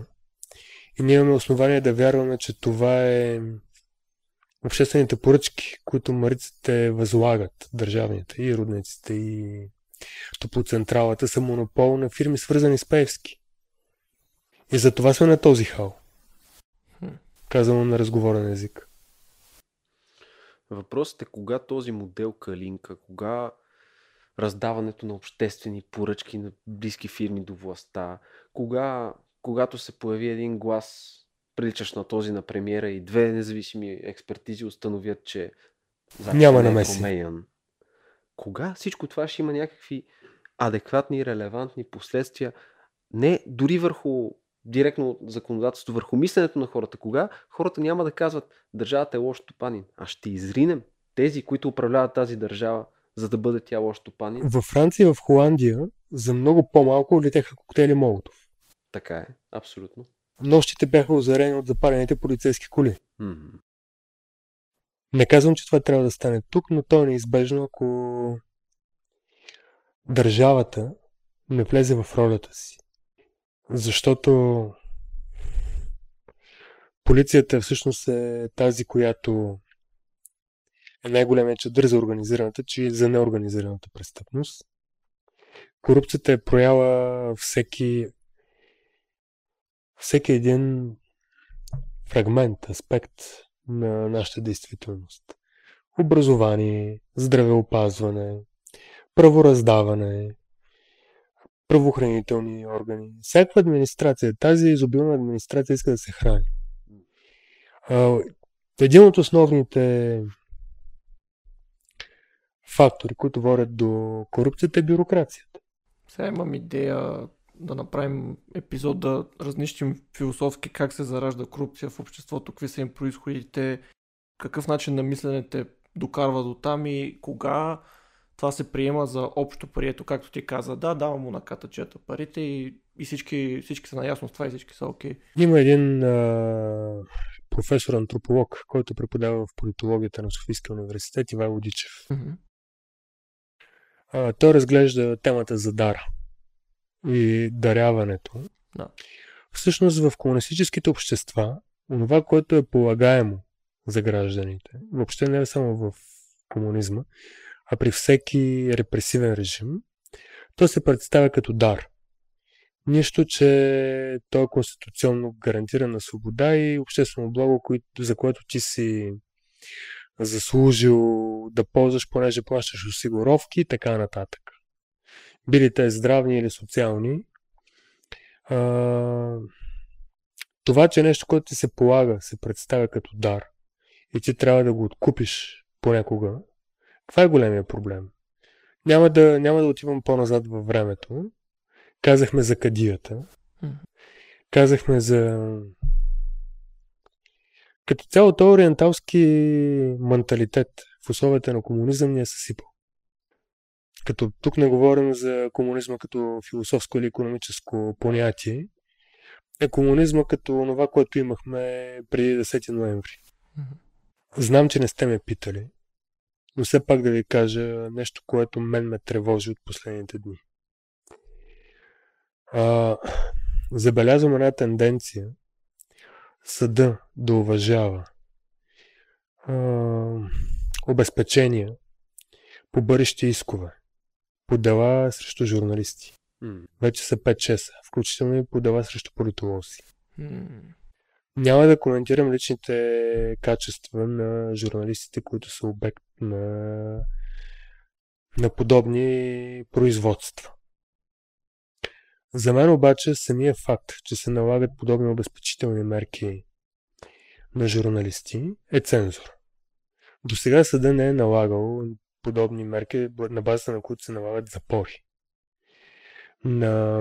И ние имаме основание да вярваме, че това е обществените поръчки, които мариците възлагат, държавните и родниците и топлоцентралата са монопол на фирми свързани с Певски. И за това сме на този хал. Казано на разговорен език.
Въпросът е кога този модел Калинка, кога раздаването на обществени поръчки на близки фирми до властта, кога, когато се появи един глас, приличащ на този на премиера и две независими експертизи установят, че
Няма намеси.
е променян. Кога всичко това ще има някакви адекватни, релевантни последствия, не дори върху директно законодателство, върху мисленето на хората. Кога хората няма да казват държавата е лош стопанин, а ще изринем тези, които управляват тази държава, за да бъде тя лош стопанин.
Във Франция и в Холандия за много по-малко летяха коктейли Молотов.
Така е, абсолютно.
Нощите бяха озарени от запалените полицейски коли.
М-м.
Не казвам, че това трябва да стане тук, но то е неизбежно, ако държавата не влезе в ролята си. Защото полицията всъщност е тази, която е най-големият чадър за организираната, че и за неорганизираната престъпност. Корупцията е проява всеки всеки един фрагмент, аспект на нашата действителност. Образование, здравеопазване, правораздаване, правоохранителни органи. Всяка администрация, тази изобилна администрация иска да се храни. Един от основните фактори, които водят до корупцията е бюрокрацията.
Сега имам идея да направим епизод да разнищим философски как се заражда корупция в обществото, какви са им происходите, какъв начин на мислене те докарва до там и кога това се приема за общо прието, както ти каза. Да, давам му на катачета парите и, и всички, всички са наясно с това и всички са окей.
Има един а, професор антрополог, който преподава в политологията на Софийския университет, Ивайло Дичев.
Мгм.
А, той разглежда темата за дара и даряването.
Да.
Всъщност в комунистическите общества, това, което е полагаемо за гражданите, въобще не е само в комунизма, а при всеки репресивен режим, то се представя като дар. Нищо, че то е конституционно гарантирана свобода и обществено благо, за което ти си заслужил да ползваш, понеже плащаш осигуровки и така нататък. Били те здравни или социални. А, това, че нещо, което ти се полага, се представя като дар и ти трябва да го откупиш понякога, това е големия проблем. Няма да, няма да отивам по-назад във времето. Казахме за кадията. Казахме за... Като цяло този ориенталски менталитет в условията на комунизъм ни е съсипал. Като тук не говорим за комунизма като философско или економическо понятие, е комунизма като това, което имахме преди 10 ноември. Знам, че не сте ме питали, но все пак да ви кажа нещо, което мен ме тревожи от последните дни. А, забелязвам една тенденция съда да уважава а, обезпечения по бъдещи искове, по дела срещу журналисти. Вече са 5-6, включително и по дела срещу политолози. Няма да коментирам личните качества на журналистите, които са обект на, на подобни производства. За мен обаче самия факт, че се налагат подобни обезпечителни мерки на журналисти е цензура. До сега съда не е налагал подобни мерки, на базата на които се налагат запори. На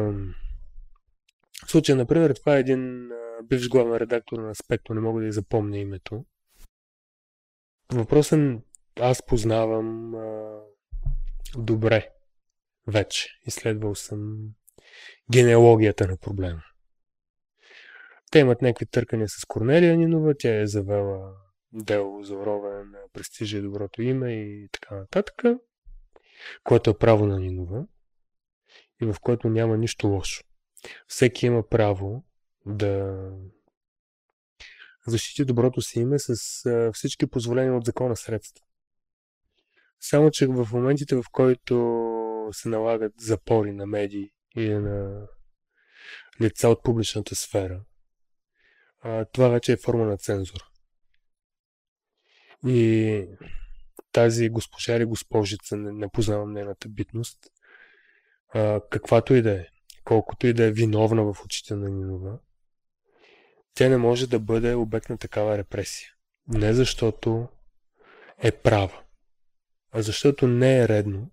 в случая, например, това е един бивш главен редактор на Аспекто, не мога да я запомня името. Въпросът е, аз познавам а, добре вече. Изследвал съм генеалогията на проблема. Те имат някакви търкания с Корнелия Нинова, тя е завела дело за уроване на престижа и доброто име и така нататък, което е право на Нинова и в което няма нищо лошо. Всеки има право да защити доброто си име с всички позволени от закона средства. Само, че в моментите, в който се налагат запори на медии или на лица от публичната сфера, това вече е форма на цензура. И тази госпожа или госпожица, не, познавам нейната битност, каквато и да е, колкото и да е виновна в очите на Нинова, тя не може да бъде обект на такава репресия. Не защото е права, а защото не е редно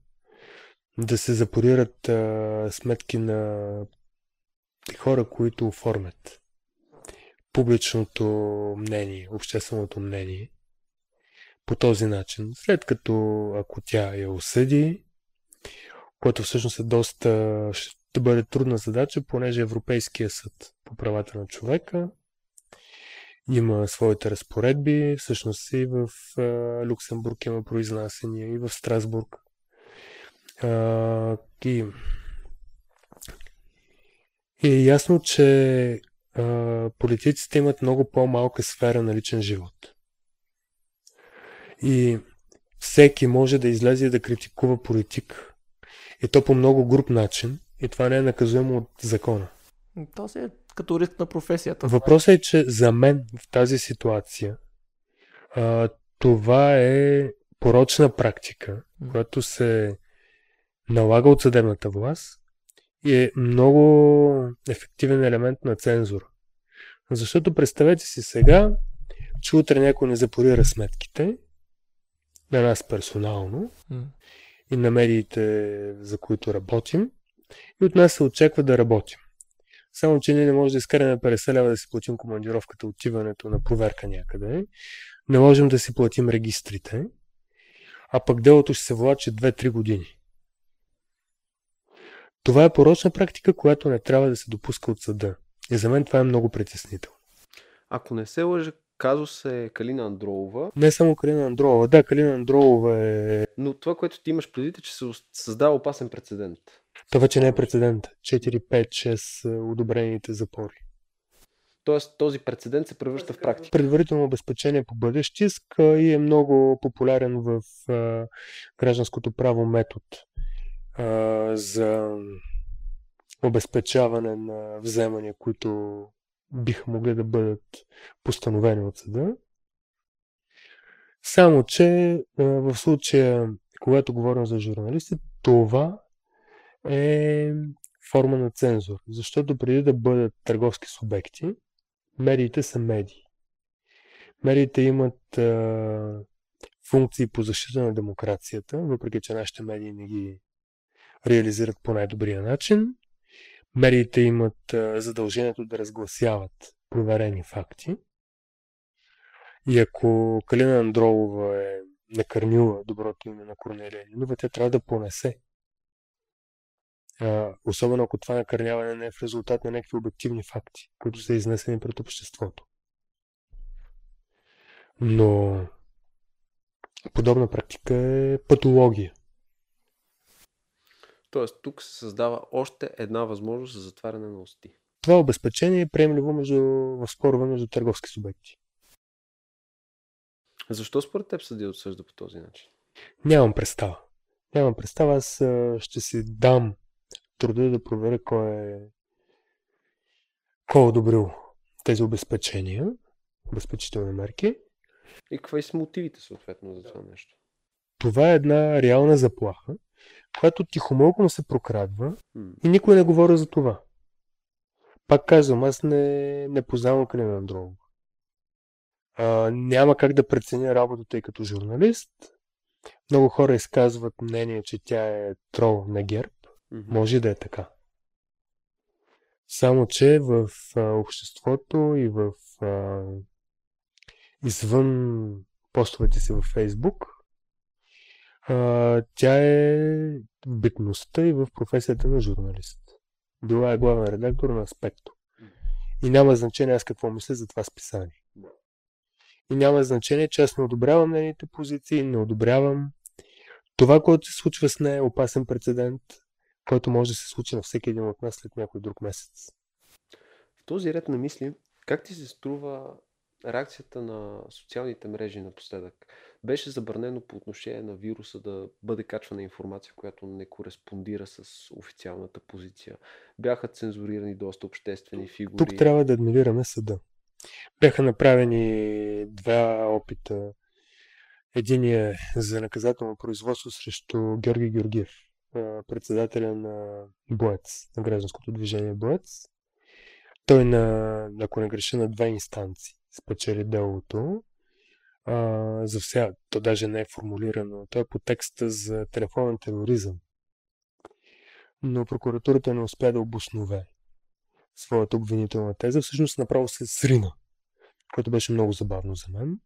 да се запорират а, сметки на хора, които оформят публичното мнение, общественото мнение по този начин. След като ако тя я осъди, което всъщност е доста, ще бъде трудна задача, понеже Европейския съд по правата на човека има своите разпоредби, всъщност и в а, Люксембург има произнасяния, и в Страсбург. А, и, и е ясно, че а, политиците имат много по-малка сфера на личен живот. И всеки може да излезе и да критикува политик. И то по много груп начин. И това не е наказуемо от закона.
То си е като риск на професията.
Въпросът е, че за мен в тази ситуация а, това е порочна практика, която се налага от съдебната власт и е много ефективен елемент на цензура. Защото представете си сега, че утре някой не запорира сметките на нас персонално
М.
и на медиите, за които работим, и от нас се очаква да работим. Само, че ние не можем да изкараме 50 лева да си платим командировката, отиването на проверка някъде. Не можем да си платим регистрите, а пък делото ще се влачи 2-3 години. Това е порочна практика, която не трябва да се допуска от съда. И за мен това е много притеснително.
Ако не се лъжа, казус е Калина Андролова,
Не само Калина Андролова. Да, Калина Андролова е...
но това, което ти имаш предвид е, че се създава опасен прецедент.
Това вече не е прецедент. 4, 5, 6 одобрените запори.
Тоест този прецедент се превръща в практика.
Предварително обезпечение по бъдещ иск и е много популярен в а, гражданското право метод а, за обезпечаване на вземания, които биха могли да бъдат постановени от съда. Само, че а, в случая, когато говорим за журналисти, това е форма на цензур. Защото преди да бъдат търговски субекти, медиите са медии. Медиите имат а, функции по защита на демокрацията, въпреки че нашите медии не ги реализират по най-добрия начин. Медиите имат а, задължението да разгласяват проверени факти. И ако Калина Андролова е накърнила доброто име на Корнелия Нинова, тя трябва да понесе. А, особено ако това накърняване не е в резултат на някакви обективни факти, които са изнесени пред обществото. Но подобна практика е патология.
Тоест тук се създава още една възможност за затваряне на усти.
Това обезпечение е приемливо между, в спорове между търговски субекти.
Защо според теб съдия отсъжда по този начин?
Нямам представа. Нямам представа. Аз ще си дам труда да проверя кой е кой е одобрил тези обезпечения, обезпечителни мерки.
И какви са мотивите съответно за това нещо?
Това е една реална заплаха, която тихомълком се прокрадва
М.
и никой не говори за това. Пак казвам, аз не, не познавам Калина Андролова. А, няма как да преценя работата и като журналист. Много хора изказват мнение, че тя е трол на ГЕРБ. Може да е така. Само, че в а, обществото и в а, извън постовете си във Фейсбук, а, тя е в битността и в професията на журналист. Била е главен редактор на Аспекто. И няма значение аз какво мисля за това списание. И няма значение, че аз не одобрявам нейните позиции, не одобрявам това, което се случва с нея, е опасен прецедент, който може да се случи на всеки един от нас след някой друг месец.
В този ред на мисли, как ти се струва реакцията на социалните мрежи напоследък? Беше забранено по отношение на вируса да бъде качвана информация, която не кореспондира с официалната позиция. Бяха цензурирани доста обществени фигури.
Тук трябва да адмирираме съда. Бяха направени два опита. Единият е за наказателно производство срещу Георги Георгиев, председателя на Боец, на гражданското движение Боец. Той на, ако не греша, на две инстанции спечели делото. А, за вся, то даже не е формулирано. То е по текста за телефонен тероризъм. Но прокуратурата не успя да обоснове своята обвинителна теза. Всъщност направо се срина, което беше много забавно за мен.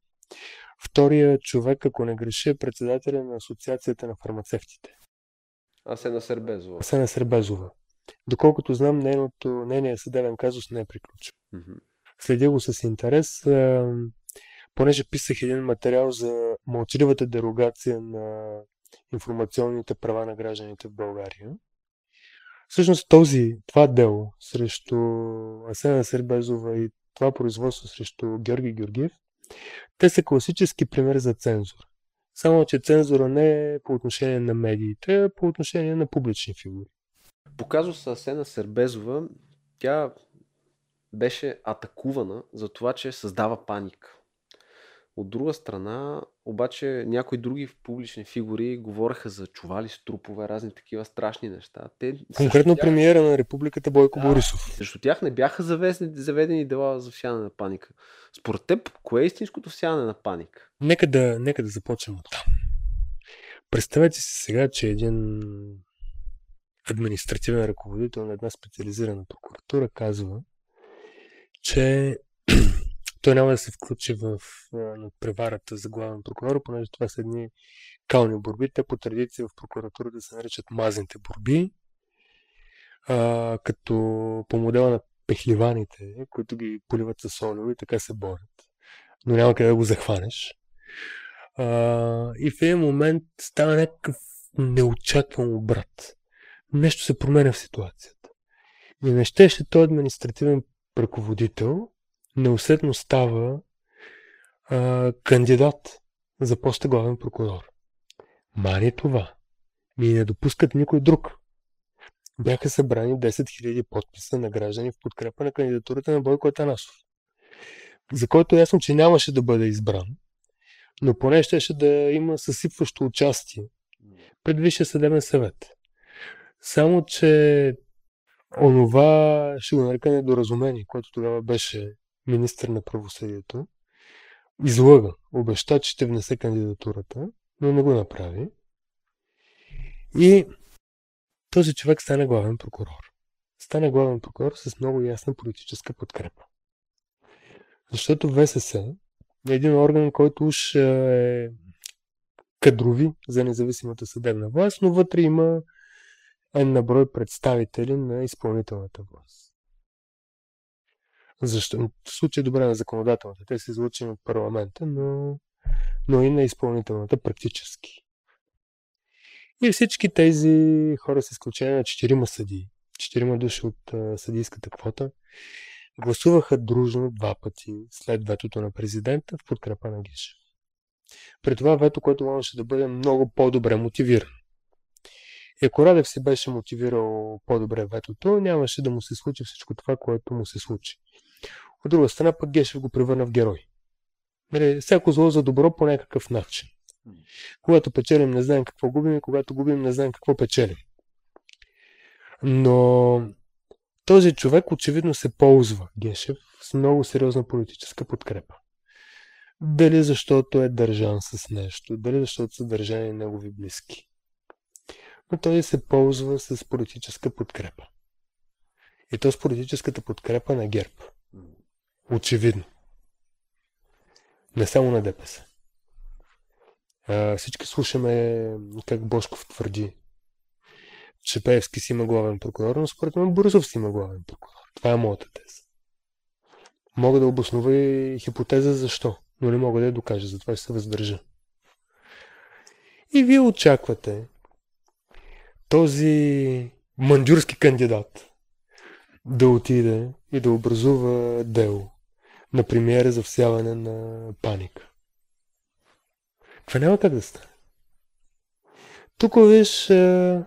Втория човек, ако не греша, е председателя на Асоциацията на фармацевтите.
Асена Сербезова.
Асена Сербезова. Доколкото знам, нейното, нейният съдебен казус не е приключил.
Мгм.
Следя го с интерес, понеже писах един материал за мълчаливата дерогация на информационните права на гражданите в България. Всъщност този, това дело срещу Асена Сербезова и това производство срещу Георги Георгиев, те са класически пример за цензура. Само, че цензура не е по отношение на медиите, а по отношение на публични фигури.
По казуса Асена Сербезова, тя беше атакувана за това, че създава паника. От друга страна, обаче, някои други публични фигури говореха за чували с трупове, разни такива страшни неща. Те,
Конкретно
тях-
премиера на републиката Бойко
Да.
Борисов.
Срещу тях не бяха заведени, заведени дела за всяване на паника. Според теб, кое е истинското всяване на паника?
Нека да, нека да започнем от там. Представете си сега, че един административен ръководител на една специализирана прокуратура казва, че той няма да се включи в а, надпреварата за главен прокурор, понеже това са едни кални борби. Те по традиция в прокуратурата се наричат мазните борби, а, като по модела на пехливаните, които ги поливат с олио и така се борят. Но няма къде да го захванеш. А, и в един момент става някакъв неочакван обрат. Нещо се променя в ситуацията. И не щеше този административен ръководител неусетно става а, кандидат за поста главен прокурор. Мани това. Ми не допускат никой друг. Бяха събрани 10 000 подписа на граждани в подкрепа на кандидатурата на Бойко Атанасов, за който е ясно, че нямаше да бъде избран, но поне щеше да има съсипващо участие пред Висшия съдебен съвет. Само, че онова, ще го нарека недоразумение, което тогава беше министър на правосъдието, излъга, обеща, че ще внесе кандидатурата, но не го направи. И този човек стана главен прокурор. Стана главен прокурор с много ясна политическа подкрепа. Защото ВСС е един орган, който уж е кадрови за независимата съдебна власт, но вътре има на брой представители на изпълнителната власт. Защо? В случай добре на законодателната. Те са излучени от парламента, но, но и на изпълнителната практически. И всички тези хора, с изключение на четирима съдии, четирима души от съдийската квота, гласуваха дружно два пъти след ветото на президента в подкрепа на Гишев. При това вето, което можеше да бъде много по-добре мотивирано. И ако Радев си беше мотивирал по-добре ветото, нямаше да му се случи всичко това, което му се случи. От друга страна пък Гешев го превърна в герой. Нали, всяко зло за добро по някакъв начин. Когато печелим, не знаем какво губим и когато губим, не знаем какво печелим. Но този човек очевидно се ползва, Гешев, с много сериозна политическа подкрепа. Дали защото е държан с нещо, дали защото са държани негови близки. Но той се ползва с политическа подкрепа. И то с политическата подкрепа на ГЕРБ. Очевидно. Не само на ДПС. А, всички слушаме как Бошков твърди, че Пеевски си има главен прокурор, но според мен Борисов си има главен прокурор. Това е моята теза. Мога да обоснова и хипотеза защо, но не мога да я докажа, затова ще се въздържа. И вие очаквате този мандюрски кандидат да отиде и да образува дело на премиера за всяване на паника. Това няма как да стане. Тук виж е,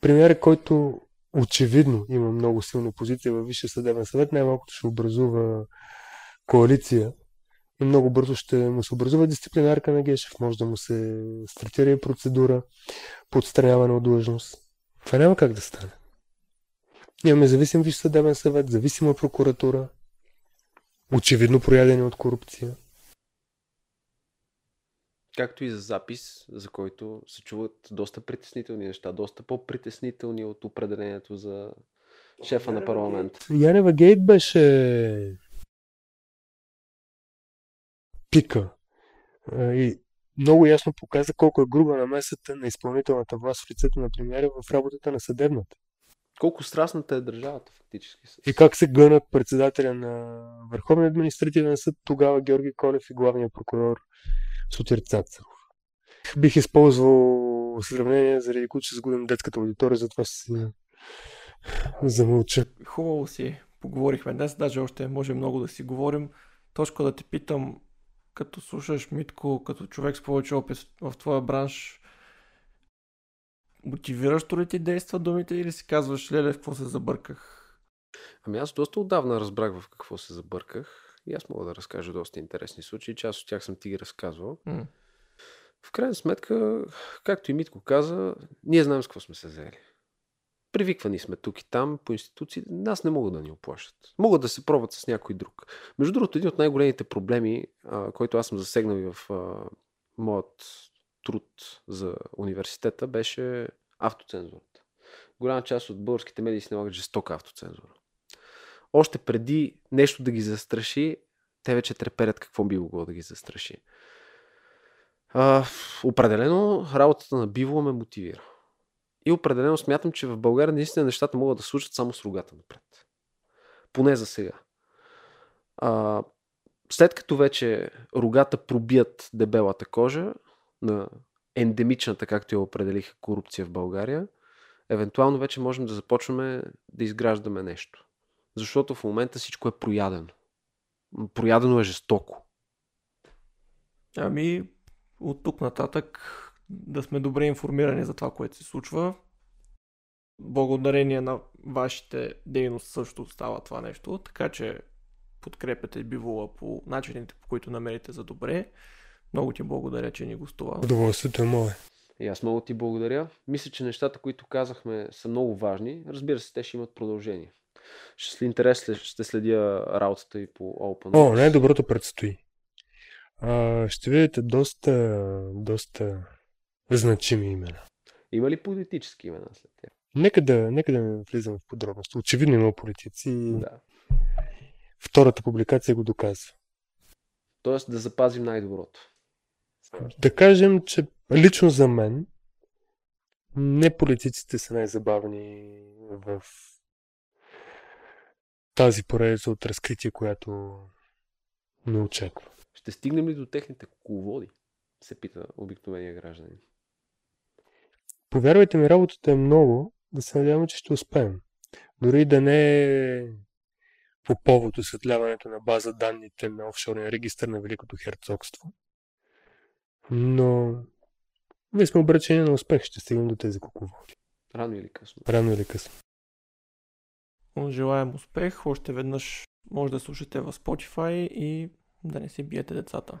премиера, който очевидно има много силна позиция във Висшия съдебен съвет, най-малкото ще образува коалиция и много бързо ще му се образува дисциплинарка на Гешев. Може да му се стартира и процедура по отстраняване от длъжност. Това няма как да стане. Имаме зависим Висш съдебен съвет, зависима прокуратура, очевидно проядени от корупция.
Както и за запис, за който се чуват доста притеснителни неща, доста по-притеснителни от определението за шефа на парламент.
Янева Гейт беше пика. И много ясно показа колко е груба намесата на изпълнителната власт в лицето на премиера в работата на съдебната.
Колко страстната е държавата, фактически.
И как се гънат председателя на Върховния административен съд, тогава Георги Колев и главния прокурор Сотир Цацаров. Бих използвал сравнение, заради което ще сгубим детската аудитория, затова си замълча.
Хубаво си поговорихме днес, даже още може много да си говорим. Точно да те питам, като слушаш Митко, като човек с повече опит в твоя бранш, мотивиращо ли ти действа думите или си казваш, леле, в какво се забърках?
Ами аз доста отдавна разбрах в какво се забърках. И аз мога да разкажа доста интересни случаи. Част от тях съм ти ги разказвал.
М.
В крайна сметка, както и Митко каза, ние знаем с какво сме се взели. Привиквани сме тук и там по институции. Нас не могат да ни оплащат. Могат да се пробват с някой друг. Между другото, един от най-големите проблеми, а, който аз съм засегнал и в а, моят труд за университета, беше автоцензурата. Голяма част от българските медии си налагат жестока автоцензура. Още преди нещо да ги застраши, те вече треперят какво би могло да ги застраши. А, определено работата на Биво ме мотивира. И определено смятам, че в България наистина нещата могат да случат само с рогата напред. Поне за сега. А, след като вече рогата пробият дебелата кожа на ендемичната, както я определиха, корупция в България, евентуално вече можем да започваме да изграждаме нещо. Защото в момента всичко е проядено. Проядено е жестоко.
Ами, от тук нататък да сме добре информирани за това, което се случва. Благодарение на вашите дейност също става това нещо, така че подкрепяте бивола по начините, по които намерите за добре. Много ти благодаря, че ни гостува.
Удоволствието е мое.
И аз много ти благодаря. Мисля, че нещата, които казахме, са много важни. Разбира се, те ще имат продължение. Ще след интерес ще следя работата и по Open.
О, най-доброто предстои. А, ще видите доста, доста значими имена.
Има ли политически имена след тях?
Нека да, нека да не влизам в подробности. Очевидно има политици
Да.
втората публикация го доказва.
Тоест да запазим най-доброто.
Да кажем, че лично за мен не политиците са най-забавни в тази поредица от разкритие, която ме очаква.
Ще стигнем ли до техните кукловоди? Се пита обикновения гражданин.
Повярвайте ми, работата е много, да се надяваме, че ще успеем. Дори да не е по повод осветляването на база данните на офшорния регистр на Великото херцогство. Но ние сме обречени на успех, ще стигнем до тези кукловоди.
Рано или късно.
Рано или късно.
Желаем успех. Още веднъж може да слушате в Spotify и да не си биете децата.